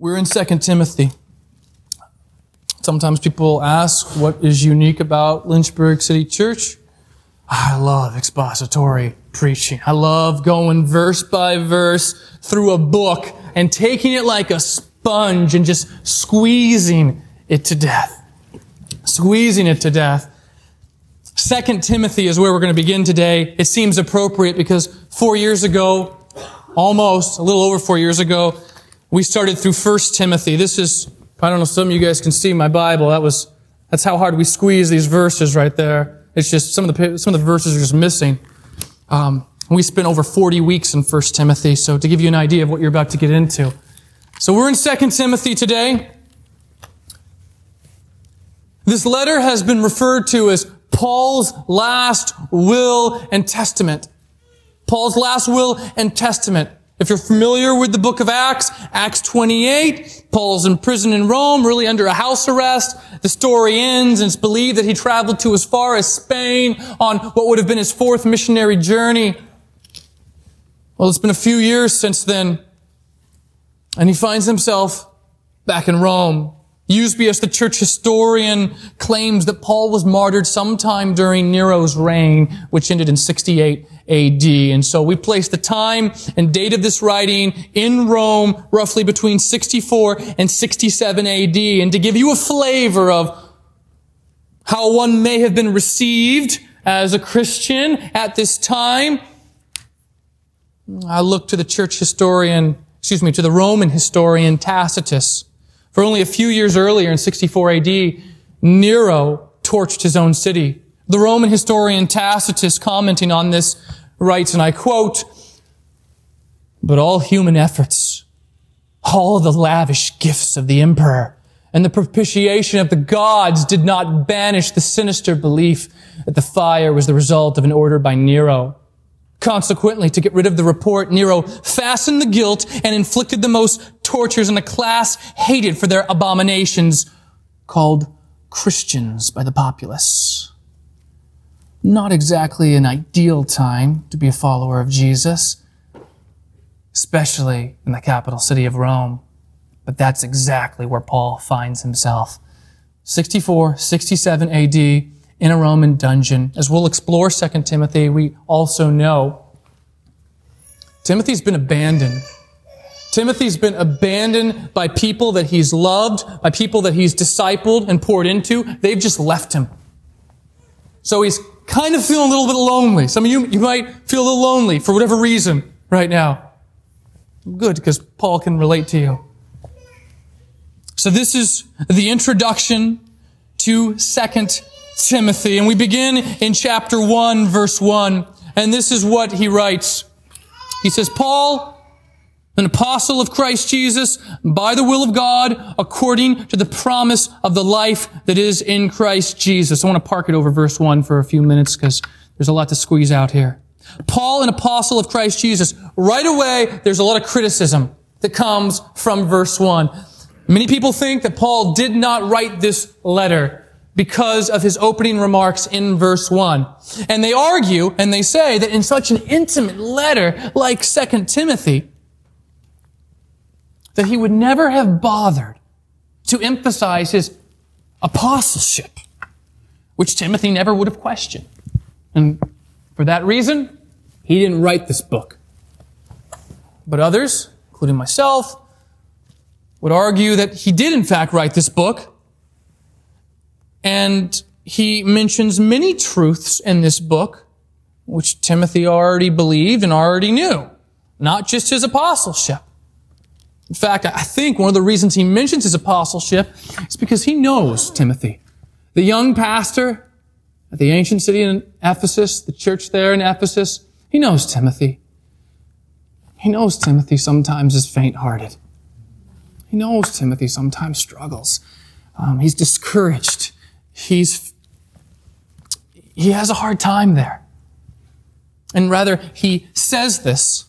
We're in 2 Timothy. Sometimes people ask what is unique about Lynchburg City Church. I love expository preaching. I love going verse by verse through a book and taking it like a sponge and just squeezing it to death. Squeezing it to death. Second Timothy is where we're going to begin today. It seems appropriate because four years ago, almost a little over four years ago, we started through First Timothy. This is, I don't know, some of you guys can see my Bible. That was, that's how hard we squeeze these verses right there. It's just some of the some of the verses are just missing. Um, we spent over 40 weeks in First Timothy, so to give you an idea of what you're about to get into. So we're in Second Timothy today. This letter has been referred to as Paul's last will and testament. Paul's last will and testament. If you're familiar with the book of Acts, Acts 28, Paul's in prison in Rome, really under a house arrest. The story ends and it's believed that he traveled to as far as Spain on what would have been his fourth missionary journey. Well, it's been a few years since then, and he finds himself back in Rome. Eusebius, the church historian, claims that Paul was martyred sometime during Nero's reign, which ended in 68 AD. And so we place the time and date of this writing in Rome, roughly between 64 and 67 AD. And to give you a flavor of how one may have been received as a Christian at this time, I look to the church historian, excuse me, to the Roman historian Tacitus. For only a few years earlier in 64 AD, Nero torched his own city. The Roman historian Tacitus commenting on this writes, and I quote, but all human efforts, all the lavish gifts of the emperor, and the propitiation of the gods did not banish the sinister belief that the fire was the result of an order by Nero. Consequently, to get rid of the report, Nero fastened the guilt and inflicted the most tortures on a class hated for their abominations called Christians by the populace. Not exactly an ideal time to be a follower of Jesus, especially in the capital city of Rome. But that's exactly where Paul finds himself. 64, 67 AD, in a Roman dungeon. As we'll explore 2 Timothy, we also know Timothy's been abandoned. Timothy's been abandoned by people that he's loved, by people that he's discipled and poured into. They've just left him. So he's kind of feeling a little bit lonely. Some of you, you might feel a little lonely for whatever reason right now. Good, because Paul can relate to you. So this is the introduction to Second Timothy. And we begin in chapter 1, verse 1. And this is what he writes. He says, Paul, an apostle of Christ Jesus, by the will of God, according to the promise of the life that is in Christ Jesus. I want to park it over verse 1 for a few minutes because there's a lot to squeeze out here. Paul, an apostle of Christ Jesus. Right away, there's a lot of criticism that comes from verse 1. Many people think that Paul did not write this letter because of his opening remarks in verse 1. And they argue and they say that in such an intimate letter like 2 Timothy, that he would never have bothered to emphasize his apostleship, which Timothy never would have questioned. And for that reason, he didn't write this book. But others, including myself, would argue that he did in fact write this book and he mentions many truths in this book, which Timothy already believed and already knew, not just his apostleship. In fact, I think one of the reasons he mentions his apostleship is because he knows Timothy. The young pastor at the ancient city in Ephesus, the church there in Ephesus, he knows Timothy. He knows Timothy sometimes is faint-hearted. He knows Timothy sometimes struggles. Um, he's discouraged he's, he has a hard time there. And rather, he says this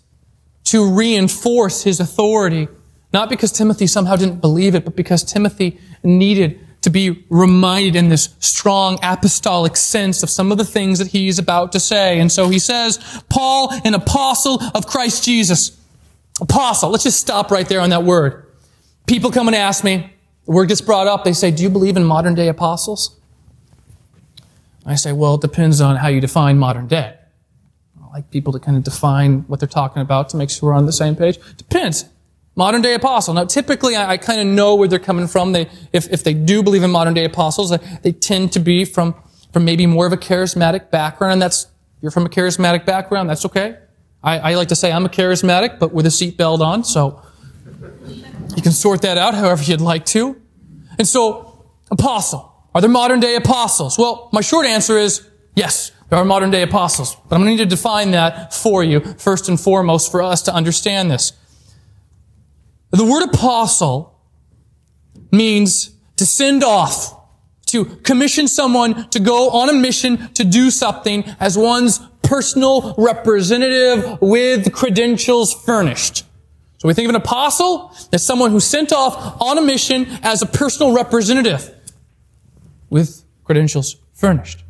to reinforce his authority, not because Timothy somehow didn't believe it, but because Timothy needed to be reminded in this strong apostolic sense of some of the things that he's about to say. And so he says, Paul, an apostle of Christ Jesus. Apostle. Let's just stop right there on that word. People come and ask me, the word gets brought up, they say, Do you believe in modern day apostles? I say, Well, it depends on how you define modern day. I like people to kind of define what they're talking about to make sure we're on the same page. Depends. Modern day apostle. Now, typically, I, I kind of know where they're coming from. They, if, if they do believe in modern day apostles, they, they tend to be from, from maybe more of a charismatic background. And that's, you're from a charismatic background, that's okay. I, I like to say I'm a charismatic, but with a seatbelt on, so you can sort that out however you'd like to. And so, apostle. Are there modern day apostles? Well, my short answer is yes, there are modern day apostles. But I'm going to need to define that for you, first and foremost, for us to understand this. The word apostle means to send off, to commission someone to go on a mission to do something as one's personal representative with credentials furnished. So we think of an apostle as someone who's sent off on a mission as a personal representative with credentials furnished.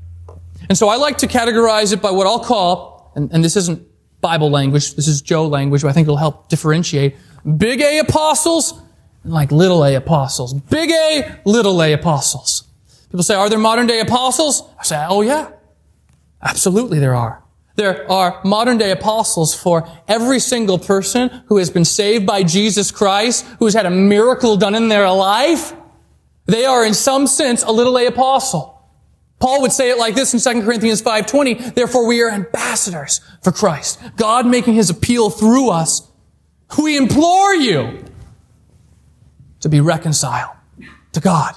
And so I like to categorize it by what I'll call, and, and this isn't Bible language, this is Joe language, but I think it'll help differentiate big A apostles and like little A apostles. Big A, little A apostles. People say, are there modern day apostles? I say, oh yeah. Absolutely there are. There are modern day apostles for every single person who has been saved by Jesus Christ, who has had a miracle done in their life. They are in some sense a little A apostle. Paul would say it like this in 2 Corinthians 5.20, therefore we are ambassadors for Christ. God making his appeal through us we implore you to be reconciled to God.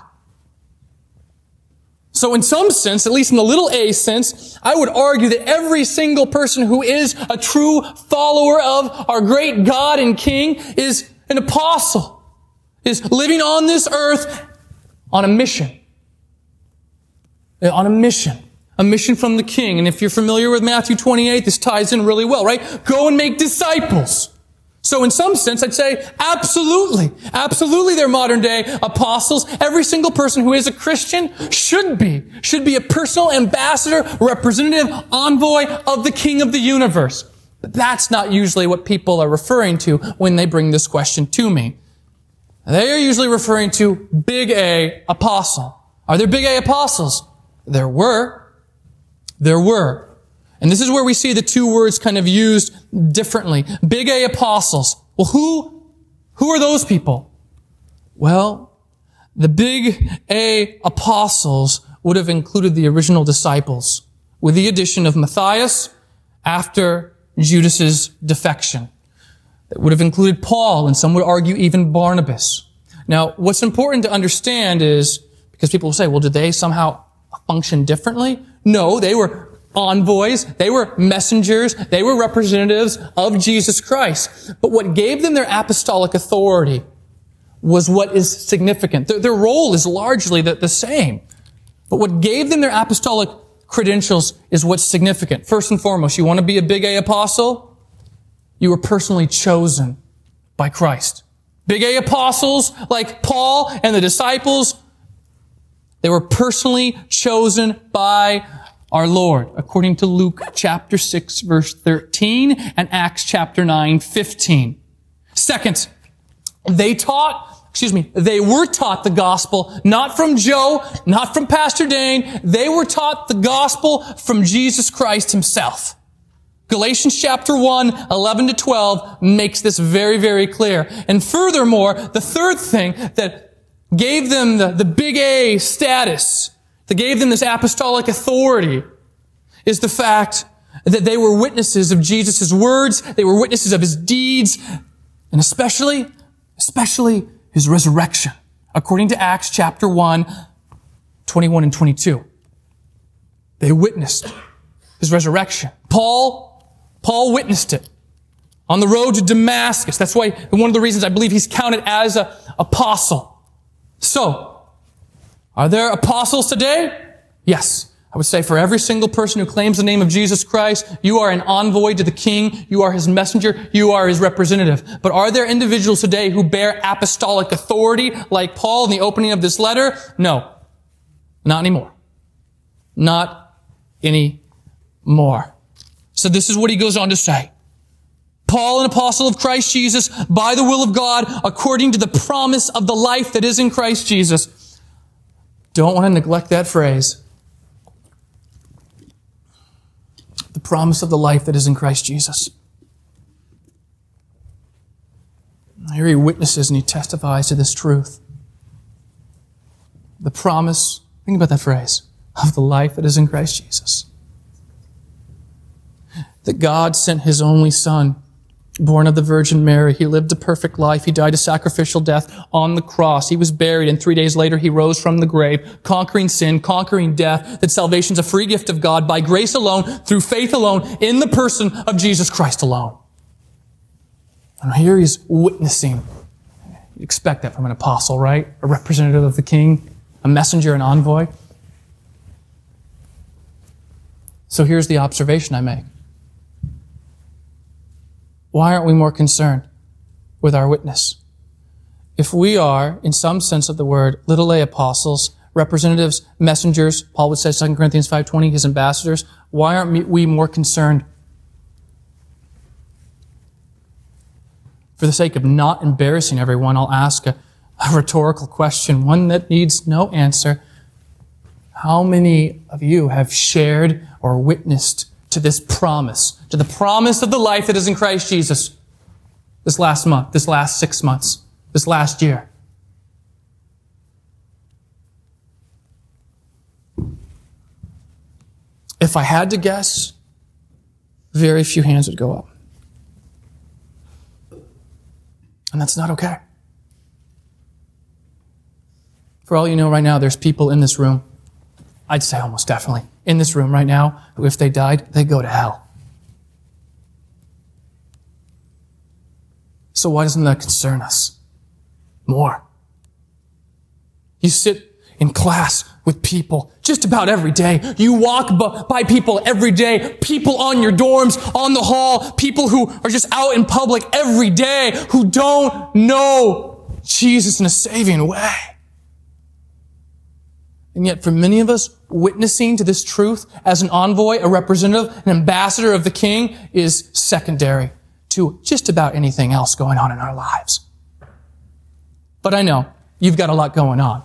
So in some sense, at least in the little a sense, I would argue that every single person who is a true follower of our great God and King is an apostle, is living on this earth on a mission. On a mission. A mission from the King. And if you're familiar with Matthew 28, this ties in really well, right? Go and make disciples. So in some sense, I'd say absolutely, absolutely they're modern day apostles. Every single person who is a Christian should be, should be a personal ambassador, representative, envoy of the King of the universe. But that's not usually what people are referring to when they bring this question to me. They are usually referring to big A apostle. Are there big A apostles? There were. There were. And this is where we see the two words kind of used differently. Big A apostles. Well, who, who are those people? Well, the big A apostles would have included the original disciples with the addition of Matthias after Judas's defection. That would have included Paul and some would argue even Barnabas. Now, what's important to understand is, because people will say, well, did they somehow function differently? No, they were envoys, they were messengers, they were representatives of Jesus Christ. But what gave them their apostolic authority was what is significant. Their, their role is largely the, the same. But what gave them their apostolic credentials is what's significant. First and foremost, you want to be a big A apostle? You were personally chosen by Christ. Big A apostles like Paul and the disciples, they were personally chosen by our Lord, according to Luke chapter 6 verse 13 and Acts chapter 9 15. Second, they taught, excuse me, they were taught the gospel not from Joe, not from Pastor Dane. They were taught the gospel from Jesus Christ himself. Galatians chapter 1, 11 to 12 makes this very, very clear. And furthermore, the third thing that gave them the, the big A status that gave them this apostolic authority is the fact that they were witnesses of Jesus' words, they were witnesses of his deeds, and especially, especially his resurrection, according to Acts chapter 1, 21 and 22. They witnessed his resurrection. Paul, Paul witnessed it on the road to Damascus. That's why one of the reasons I believe he's counted as an apostle. So, are there apostles today? Yes. I would say for every single person who claims the name of Jesus Christ, you are an envoy to the King, you are his messenger, you are his representative. But are there individuals today who bear apostolic authority like Paul in the opening of this letter? No. Not anymore. Not anymore. So this is what he goes on to say. Paul, an apostle of Christ Jesus, by the will of God, according to the promise of the life that is in Christ Jesus. Don't want to neglect that phrase. The promise of the life that is in Christ Jesus. Here he witnesses and he testifies to this truth. The promise, think about that phrase, of the life that is in Christ Jesus. That God sent his only son born of the Virgin Mary. He lived a perfect life. He died a sacrificial death on the cross. He was buried, and three days later he rose from the grave, conquering sin, conquering death, that salvation is a free gift of God by grace alone, through faith alone, in the person of Jesus Christ alone. And here he's witnessing. You expect that from an apostle, right? A representative of the king, a messenger, an envoy. So here's the observation I make. Why aren't we more concerned with our witness? If we are, in some sense of the word, little a apostles, representatives, messengers, Paul would say 2 Corinthians 5.20, his ambassadors, why aren't we more concerned? For the sake of not embarrassing everyone, I'll ask a, a rhetorical question, one that needs no answer. How many of you have shared or witnessed to this promise, to the promise of the life that is in Christ Jesus this last month, this last six months, this last year. If I had to guess, very few hands would go up. And that's not okay. For all you know, right now, there's people in this room, I'd say almost definitely, in this room right now who, if they died, they go to hell. So why doesn't that concern us more? You sit in class with people just about every day. You walk by people every day, people on your dorms, on the hall, people who are just out in public every day who don't know Jesus in a saving way. And yet, for many of us, witnessing to this truth as an envoy, a representative, an ambassador of the king is secondary to just about anything else going on in our lives. But I know you've got a lot going on.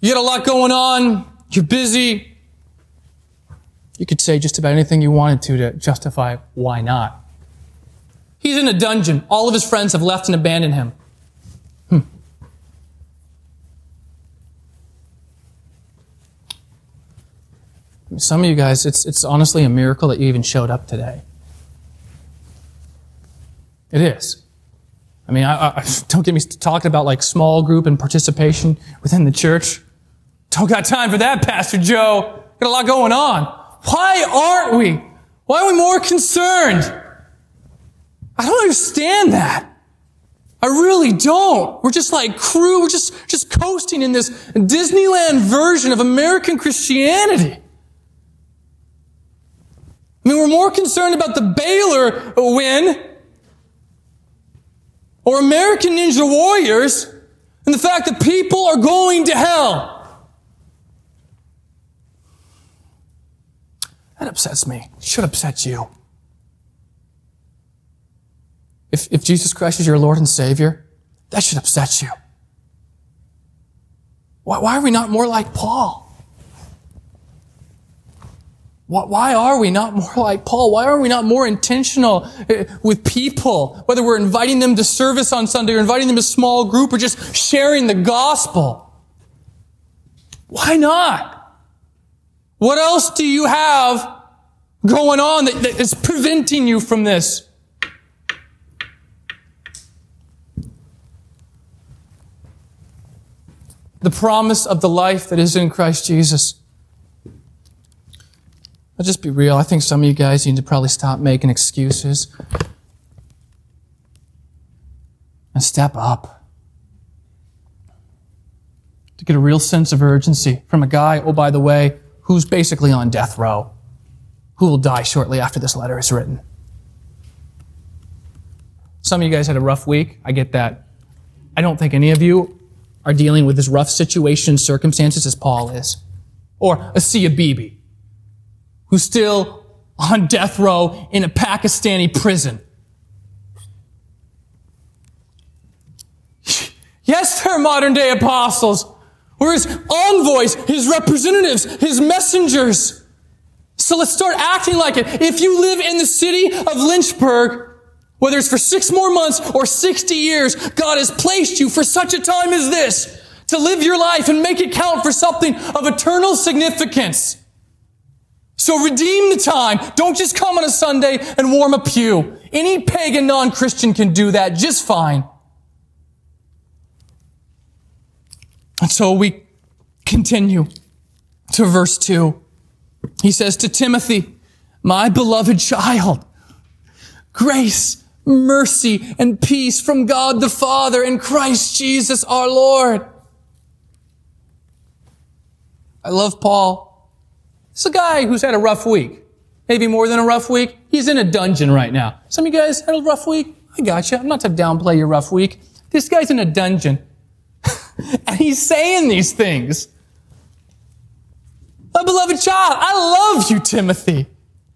You got a lot going on. You're busy. You could say just about anything you wanted to to justify why not. He's in a dungeon. All of his friends have left and abandoned him. Some of you guys, it's, it's honestly a miracle that you even showed up today. It is. I mean, I, I, don't get me talking about like small group and participation within the church. Don't got time for that, Pastor Joe. Got a lot going on. Why aren't we? Why are we more concerned? I don't understand that. I really don't. We're just like crew, we're just, just coasting in this Disneyland version of American Christianity. I mean, we're more concerned about the Baylor win or American Ninja Warriors than the fact that people are going to hell. That upsets me. It should upset you. If, if Jesus Christ is your Lord and Savior, that should upset you. Why, why are we not more like Paul? Why are we not more like Paul? Why are we not more intentional eh, with people? Whether we're inviting them to service on Sunday or inviting them to small group or just sharing the gospel. Why not? What else do you have going on that, that is preventing you from this? The promise of the life that is in Christ Jesus. I'll just be real. I think some of you guys need to probably stop making excuses and step up. To get a real sense of urgency from a guy, oh, by the way, who's basically on death row, who will die shortly after this letter is written. Some of you guys had a rough week. I get that. I don't think any of you are dealing with as rough situation circumstances as Paul is. Or a who still on death row in a Pakistani prison. Yes, they're modern day apostles. We're his envoys, his representatives, his messengers. So let's start acting like it. If you live in the city of Lynchburg, whether it's for six more months or 60 years, God has placed you for such a time as this to live your life and make it count for something of eternal significance. So redeem the time. Don't just come on a Sunday and warm a pew. Any pagan non-Christian can do that just fine. And so we continue to verse 2. He says to Timothy, my beloved child, grace, mercy, and peace from God the Father and Christ Jesus our Lord. I love Paul. It's a guy who's had a rough week. Maybe more than a rough week. He's in a dungeon right now. Some of you guys had a rough week. I got you. I'm not to downplay your rough week. This guy's in a dungeon. and he's saying these things. My beloved child, I love you, Timothy.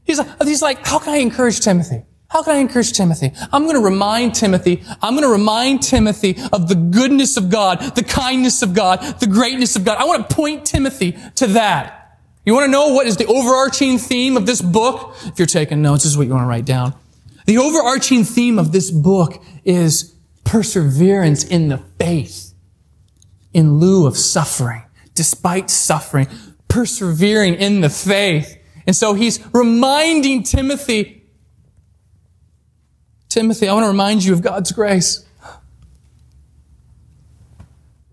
He's like, he's like, how can I encourage Timothy? How can I encourage Timothy? I'm going to remind Timothy, I'm going to remind Timothy of the goodness of God, the kindness of God, the greatness of God. I want to point Timothy to that. You want to know what is the overarching theme of this book? If you're taking notes, this is what you want to write down. The overarching theme of this book is perseverance in the faith in lieu of suffering, despite suffering persevering in the faith. And so he's reminding Timothy, Timothy, I want to remind you of God's grace.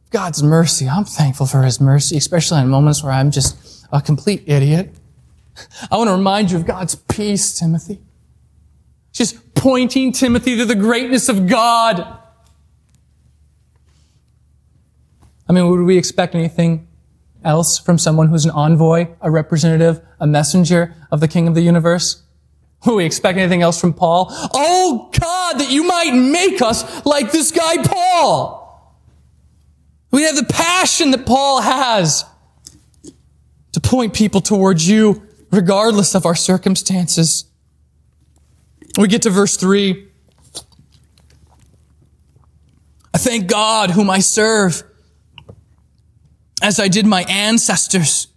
God's mercy. I'm thankful for his mercy, especially in moments where I'm just a complete idiot. I want to remind you of God's peace, Timothy. Just pointing Timothy to the greatness of God. I mean, would we expect anything else from someone who's an envoy, a representative, a messenger of the King of the universe? Would we expect anything else from Paul? Oh God, that you might make us like this guy Paul. We have the passion that Paul has to point people towards you regardless of our circumstances. We get to verse three. I thank God whom I serve as I did my ancestors.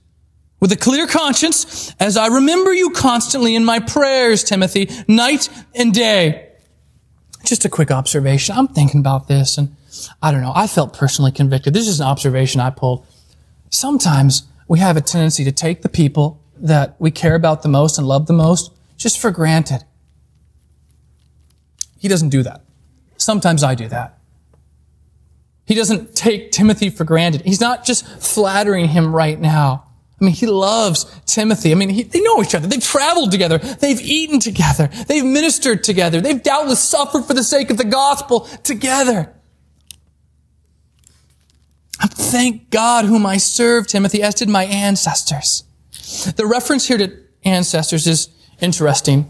With a clear conscience, as I remember you constantly in my prayers, Timothy, night and day. Just a quick observation. I'm thinking about this and I don't know. I felt personally convicted. This is an observation I pulled. Sometimes we have a tendency to take the people that we care about the most and love the most just for granted. He doesn't do that. Sometimes I do that. He doesn't take Timothy for granted. He's not just flattering him right now. I mean, he loves Timothy. I mean, he, they know each other. They've traveled together. They've eaten together. They've ministered together. They've doubtless suffered for the sake of the gospel together. Thank God whom I serve, Timothy, as did my ancestors. The reference here to ancestors is interesting.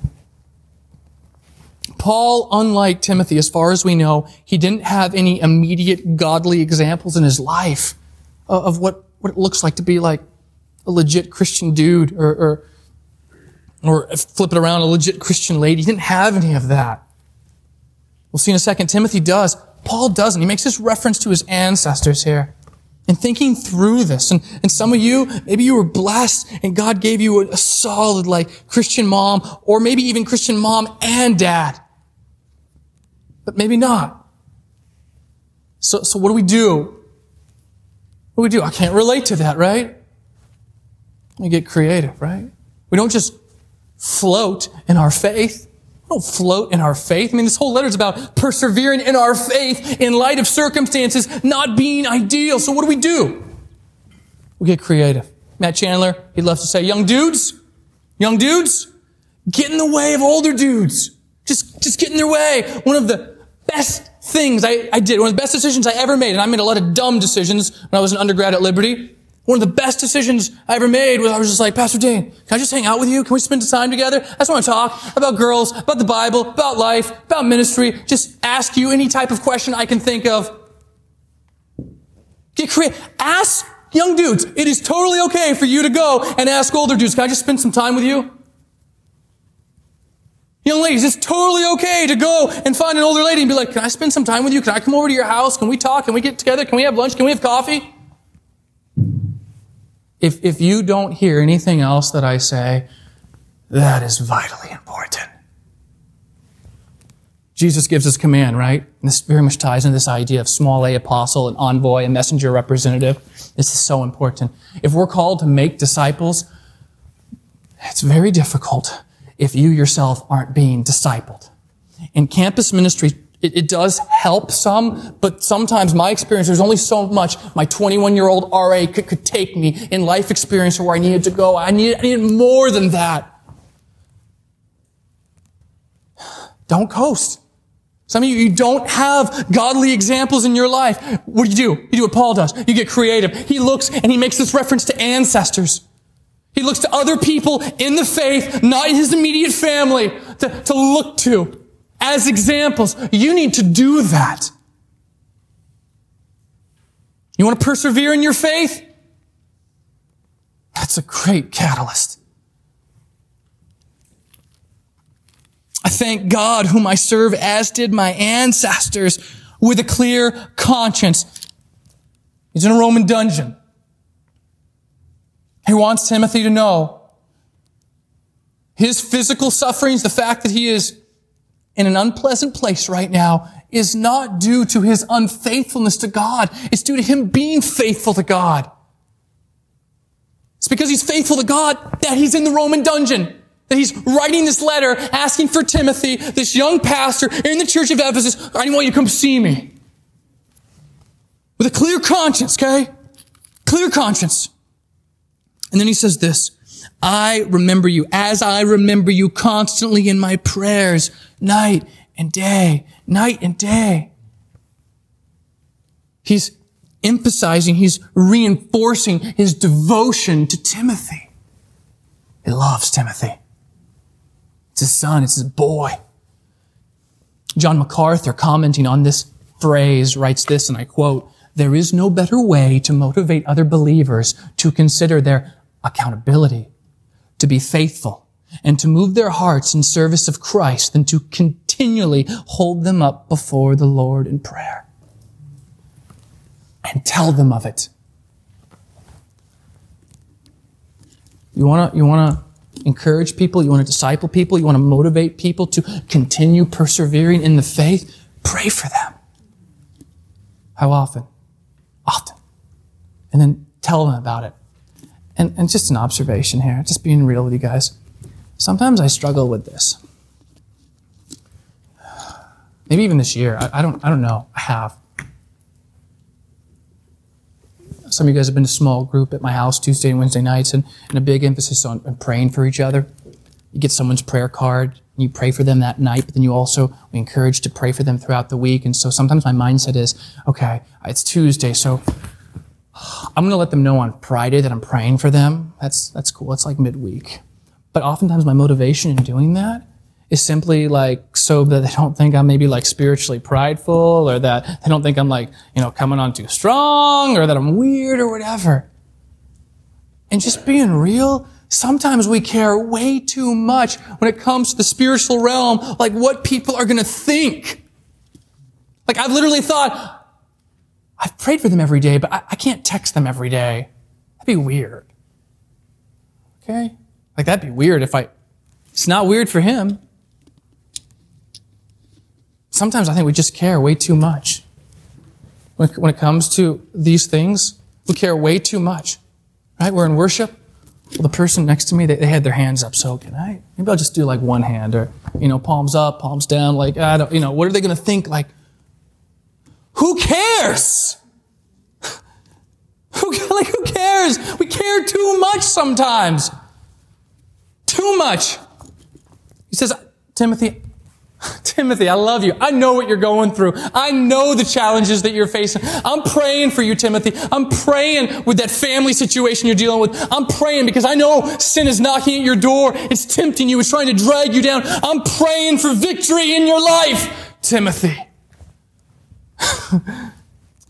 Paul, unlike Timothy, as far as we know, he didn't have any immediate godly examples in his life of what, what it looks like to be like a legit Christian dude or, or, or flip it around, a legit Christian lady. He didn't have any of that. We'll see in a second. Timothy does. Paul doesn't. He makes this reference to his ancestors here. And thinking through this, and, and some of you, maybe you were blessed and God gave you a, a solid, like, Christian mom, or maybe even Christian mom and dad but maybe not. So, so what do we do? What do we do? I can't relate to that, right? We get creative, right? We don't just float in our faith. Don't float in our faith. I mean, this whole letter is about persevering in our faith in light of circumstances not being ideal. So what do we do? We get creative. Matt Chandler, he'd love to say, young dudes, young dudes, get in the way of older dudes. Just, just get in their way. One of the best things I, I did, one of the best decisions I ever made, and I made a lot of dumb decisions when I was an undergrad at Liberty. One of the best decisions I ever made was I was just like, Pastor Dane, can I just hang out with you? Can we spend some time together? I just want to talk about girls, about the Bible, about life, about ministry. Just ask you any type of question I can think of. Get creative. Ask young dudes. It is totally okay for you to go and ask older dudes, can I just spend some time with you? Young ladies, it's totally okay to go and find an older lady and be like, can I spend some time with you? Can I come over to your house? Can we talk? Can we get together? Can we have lunch? Can we have coffee? If, if you don't hear anything else that I say, that is vitally important. Jesus gives us command, right? And this very much ties into this idea of small a apostle, an envoy, a messenger representative. This is so important. If we're called to make disciples, it's very difficult if you yourself aren't being discipled. In campus ministry, it, it, does help some, but sometimes my experience, there's only so much my 21 year old RA could, could, take me in life experience where I needed to go. I needed, I needed more than that. Don't coast. Some of you, you don't have godly examples in your life. What do you do? You do what Paul does. You get creative. He looks and he makes this reference to ancestors. He looks to other people in the faith, not his immediate family, to, to look to as examples. You need to do that. You want to persevere in your faith? That's a great catalyst. I thank God whom I serve as did my ancestors with a clear conscience. He's in a Roman dungeon. He wants Timothy to know his physical sufferings, the fact that he is in an unpleasant place right now, is not due to his unfaithfulness to God. It's due to him being faithful to God. It's because he's faithful to God that he's in the Roman dungeon. That he's writing this letter asking for Timothy, this young pastor in the church of Ephesus, I want you to come see me. With a clear conscience, okay? Clear conscience. And then he says this, I remember you as I remember you constantly in my prayers, night and day, night and day. He's emphasizing, he's reinforcing his devotion to Timothy. He loves Timothy. It's his son, it's his boy. John MacArthur, commenting on this phrase, writes this, and I quote, there is no better way to motivate other believers to consider their accountability, to be faithful, and to move their hearts in service of Christ than to continually hold them up before the Lord in prayer and tell them of it. You want to you want to encourage people, you want to disciple people, you want to motivate people to continue persevering in the faith, pray for them. How often? Often. And then tell them about it and, and just an observation here, just being real with you guys. Sometimes I struggle with this. Maybe even this year. I, I don't I don't know. I have. Some of you guys have been a small group at my house Tuesday and Wednesday nights, and, and a big emphasis on, on praying for each other. You get someone's prayer card, and you pray for them that night, but then you also we encourage to pray for them throughout the week. And so sometimes my mindset is, okay, it's Tuesday, so I'm going to let them know on Friday that I'm praying for them. That's, that's cool. It's like midweek. But oftentimes my motivation in doing that is simply like so that they don't think I'm maybe like spiritually prideful or that they don't think I'm like, you know, coming on too strong or that I'm weird or whatever. And just being real, sometimes we care way too much when it comes to the spiritual realm, like what people are going to think. Like I've literally thought, I've prayed for them every day, but I, I can't text them every day. That'd be weird. Okay? Like, that'd be weird if I. It's not weird for him. Sometimes I think we just care way too much. When, when it comes to these things, we care way too much. Right? We're in worship. Well, the person next to me, they, they had their hands up, so can I? Maybe I'll just do like one hand or, you know, palms up, palms down. Like, I don't, you know, what are they going to think? Like, who cares? Who, like, who cares? We care too much sometimes. Too much. He says, Timothy, Timothy, I love you. I know what you're going through. I know the challenges that you're facing. I'm praying for you, Timothy. I'm praying with that family situation you're dealing with. I'm praying because I know sin is knocking at your door. It's tempting you. It's trying to drag you down. I'm praying for victory in your life, Timothy.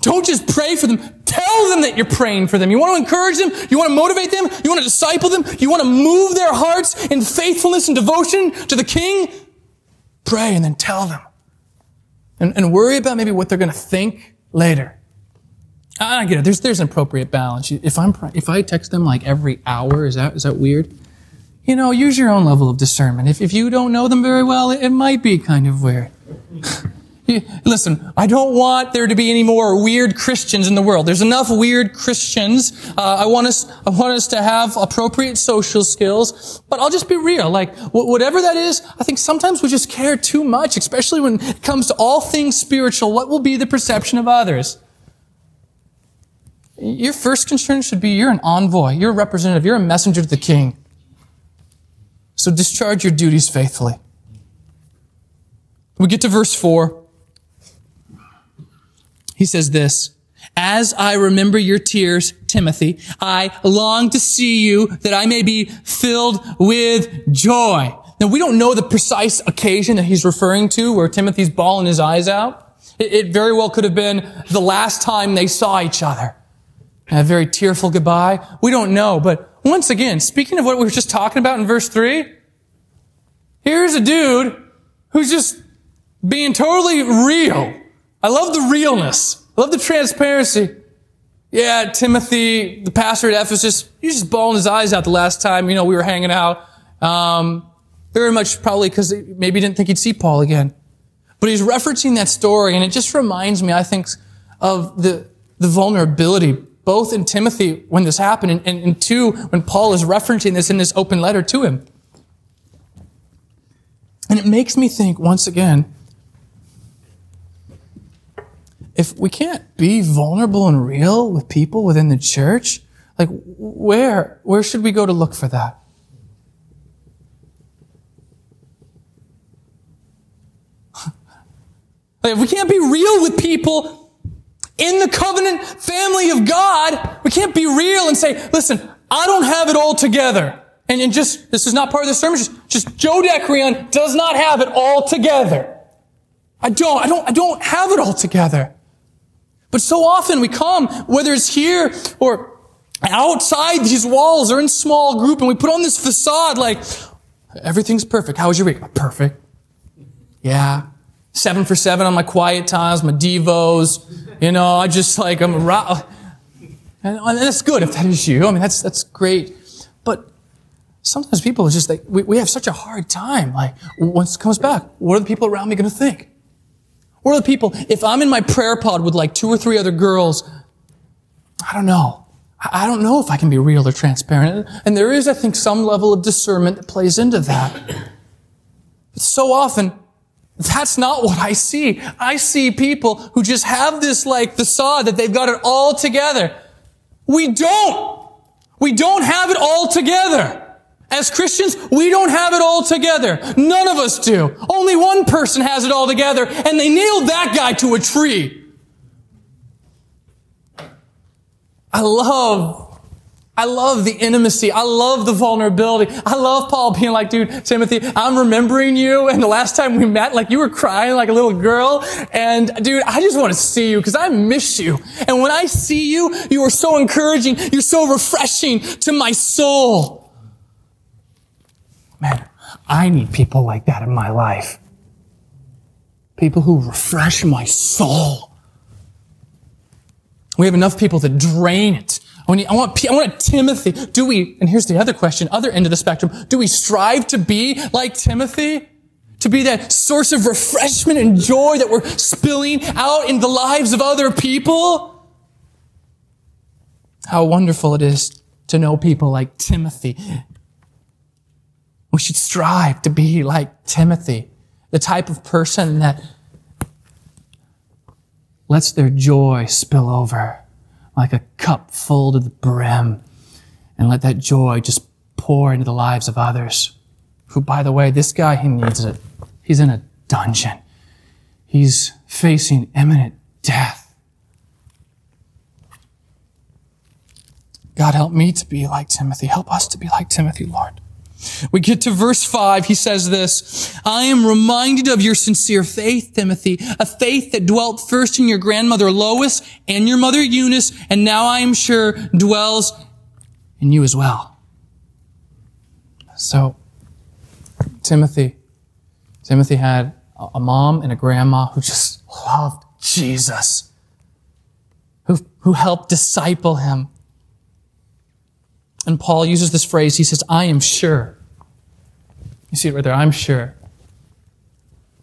Don't just pray for them. Tell them that you're praying for them. You want to encourage them? You want to motivate them? You want to disciple them? You want to move their hearts in faithfulness and devotion to the King? pray and then tell them. And, and worry about maybe what they're going to think later. I get it. There's, there's an appropriate balance. If I'm, if I text them like every hour, is that, is that weird? You know, use your own level of discernment. If, if you don't know them very well, it, it might be kind of weird. Listen, I don't want there to be any more weird Christians in the world. There's enough weird Christians. Uh, I want us, I want us to have appropriate social skills. But I'll just be real. Like whatever that is, I think sometimes we just care too much, especially when it comes to all things spiritual. What will be the perception of others? Your first concern should be you're an envoy, you're a representative, you're a messenger to the King. So discharge your duties faithfully. We get to verse four. He says this, as I remember your tears, Timothy, I long to see you that I may be filled with joy. Now we don't know the precise occasion that he's referring to where Timothy's bawling his eyes out. It, it very well could have been the last time they saw each other. A very tearful goodbye. We don't know, but once again, speaking of what we were just talking about in verse three, here's a dude who's just being totally real I love the realness. I love the transparency. Yeah, Timothy, the pastor at Ephesus, he just bawling his eyes out the last time, you know, we were hanging out. Um, very much probably because maybe he didn't think he'd see Paul again. But he's referencing that story, and it just reminds me, I think, of the, the vulnerability, both in Timothy when this happened, and, and, and two, when Paul is referencing this in this open letter to him. And it makes me think, once again, if we can't be vulnerable and real with people within the church, like where, where should we go to look for that? like if we can't be real with people in the covenant family of God, we can't be real and say, listen, I don't have it all together. And, and just, this is not part of the sermon, just, just Joe Decrion does not have it all together. I don't, I don't, I don't have it all together. But so often we come, whether it's here or outside these walls or in small group, and we put on this facade like, everything's perfect. How was your week? Perfect. Yeah. Seven for seven on my quiet times, my devos. You know, I just like, I'm a and that's good if that is you. I mean, that's, that's great. But sometimes people are just like, we, we have such a hard time. Like, once it comes back, what are the people around me going to think? Are the people, if I'm in my prayer pod with like two or three other girls, I don't know. I don't know if I can be real or transparent. And there is, I think, some level of discernment that plays into that. But so often, that's not what I see. I see people who just have this like facade that they've got it all together. We don't. We don't have it all together. As Christians, we don't have it all together. None of us do. Only one person has it all together, and they nailed that guy to a tree. I love I love the intimacy. I love the vulnerability. I love Paul being like, dude, Timothy, I'm remembering you. And the last time we met, like you were crying like a little girl. And dude, I just want to see you because I miss you. And when I see you, you are so encouraging. You're so refreshing to my soul. Man, I need people like that in my life. People who refresh my soul. We have enough people to drain it. I want, I want, I want Timothy. Do we, and here's the other question, other end of the spectrum, do we strive to be like Timothy? To be that source of refreshment and joy that we're spilling out in the lives of other people? How wonderful it is to know people like Timothy we should strive to be like Timothy, the type of person that lets their joy spill over like a cup full to the brim and let that joy just pour into the lives of others. Who, by the way, this guy, he needs it. He's in a dungeon. He's facing imminent death. God, help me to be like Timothy. Help us to be like Timothy, Lord. We get to verse 5. He says this, I am reminded of your sincere faith, Timothy, a faith that dwelt first in your grandmother Lois and your mother Eunice, and now I am sure dwells in you as well. So, Timothy, Timothy had a mom and a grandma who just loved Jesus, who, who helped disciple him. And Paul uses this phrase. He says, I am sure. You see it right there. I'm sure.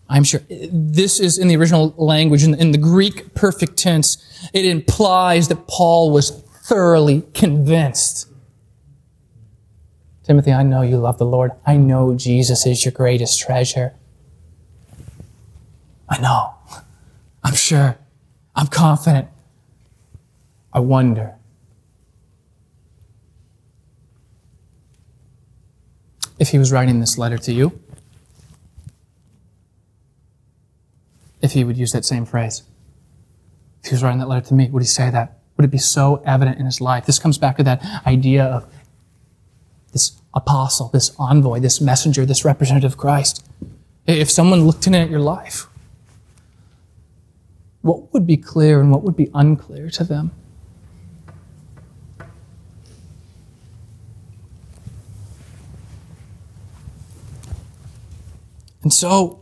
I'm sure. This is in the original language, in, the Greek perfect tense. It implies that Paul was thoroughly convinced. Timothy, I know you love the Lord. I know Jesus is your greatest treasure. I know. I'm sure. I'm confident. I wonder. If he was writing this letter to you, if he would use that same phrase. If he was writing that letter to me, would he say that? Would it be so evident in his life? This comes back to that idea of this apostle, this envoy, this messenger, this representative of Christ. If someone looked in at your life, what would be clear and what would be unclear to them? And so,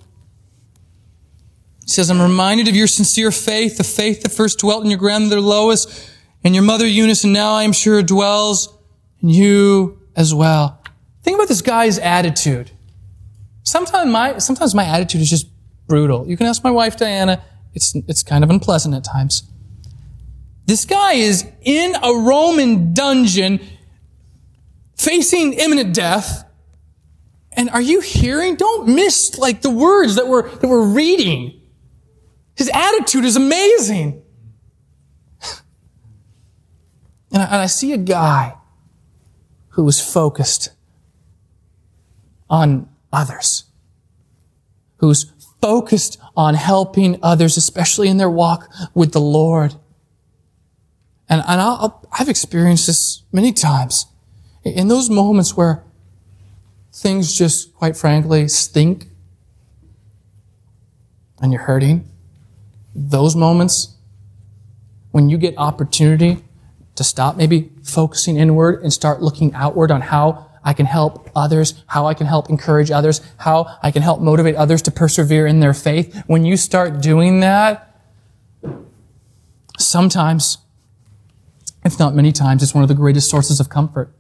he says, I'm reminded of your sincere faith, the faith that first dwelt in your grandmother Lois and your mother Eunice, and now I am sure dwells in you as well. Think about this guy's attitude. Sometimes my, sometimes my attitude is just brutal. You can ask my wife, Diana. It's, it's kind of unpleasant at times. This guy is in a Roman dungeon facing imminent death. And are you hearing? Don't miss like the words that we're, that we're reading. His attitude is amazing. And I, and I see a guy who was focused on others, who's focused on helping others, especially in their walk with the Lord. And, and I'll, I've experienced this many times. In those moments where things just, quite frankly, stink and you're hurting, those moments when you get opportunity to stop maybe focusing inward and start looking outward on how I can help others, how I can help encourage others, how I can help motivate others to persevere in their faith. When you start doing that, sometimes, if not many times, it's one of the greatest sources of comfort.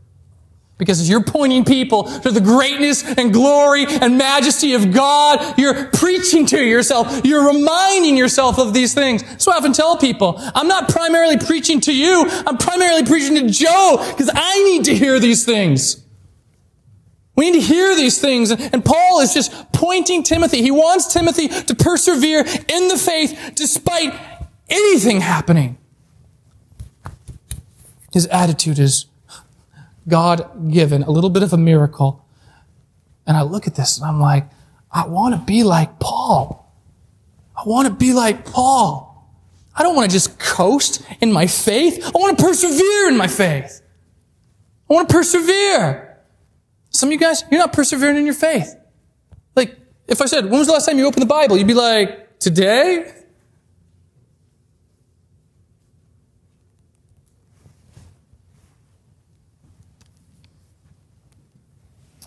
Because you're pointing people to the greatness and glory and majesty of God, you're preaching to yourself. You're reminding yourself of these things. So I often tell people, I'm not primarily preaching to you. I'm primarily preaching to Joe because I need to hear these things. We need to hear these things. And Paul is just pointing Timothy. He wants Timothy to persevere in the faith despite anything happening. His attitude is God given, a little bit of a miracle. And I look at this and I'm like, I want to be like Paul. I want to be like Paul. I don't want to just coast in my faith. I want to persevere in my faith. I want to persevere. Some of you guys, you're not persevering in your faith. Like, if I said, when was the last time you opened the Bible? You'd be like, today?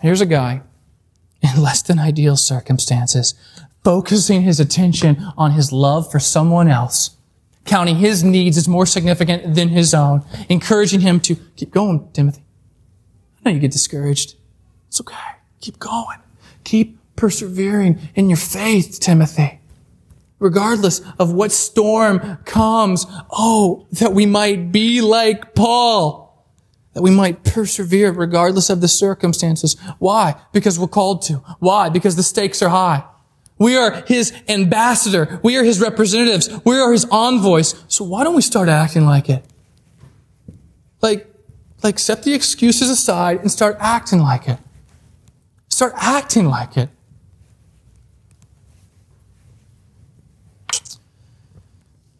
Here's a guy in less than ideal circumstances, focusing his attention on his love for someone else, counting his needs as more significant than his own, encouraging him to keep going, Timothy. I know you get discouraged. It's okay. Keep going. Keep persevering in your faith, Timothy. Regardless of what storm comes, oh, that we might be like Paul that we might persevere regardless of the circumstances. Why? Because we're called to. Why? Because the stakes are high. We are His ambassador. We are His representatives. We are His envoys. So why don't we start acting like it? Like, like set the excuses aside and start acting like it. Start acting like it.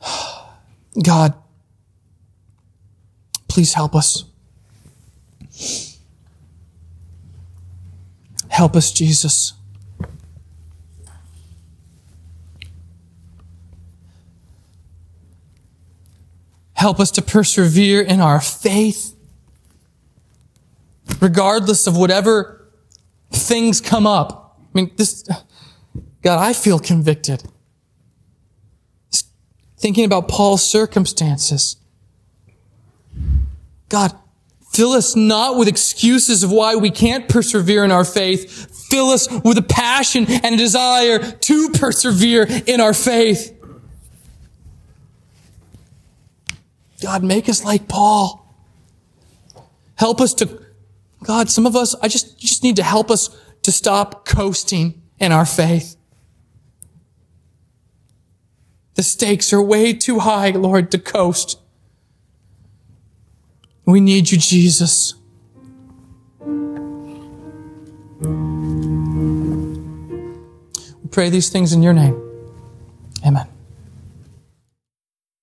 God, please help us. Help us, Jesus. Help us to persevere in our faith, regardless of whatever things come up. I mean, this, God, I feel convicted. Thinking about Paul's circumstances. God, fill us not with excuses of why we can't persevere in our faith. Fill us with a passion and a desire to persevere in our faith. God, make us like Paul. Help us to, God, some of us, I just, just need to help us to stop coasting in our faith. The stakes are way too high, Lord, to coast. We need you, Jesus. We pray these things in your name. Amen.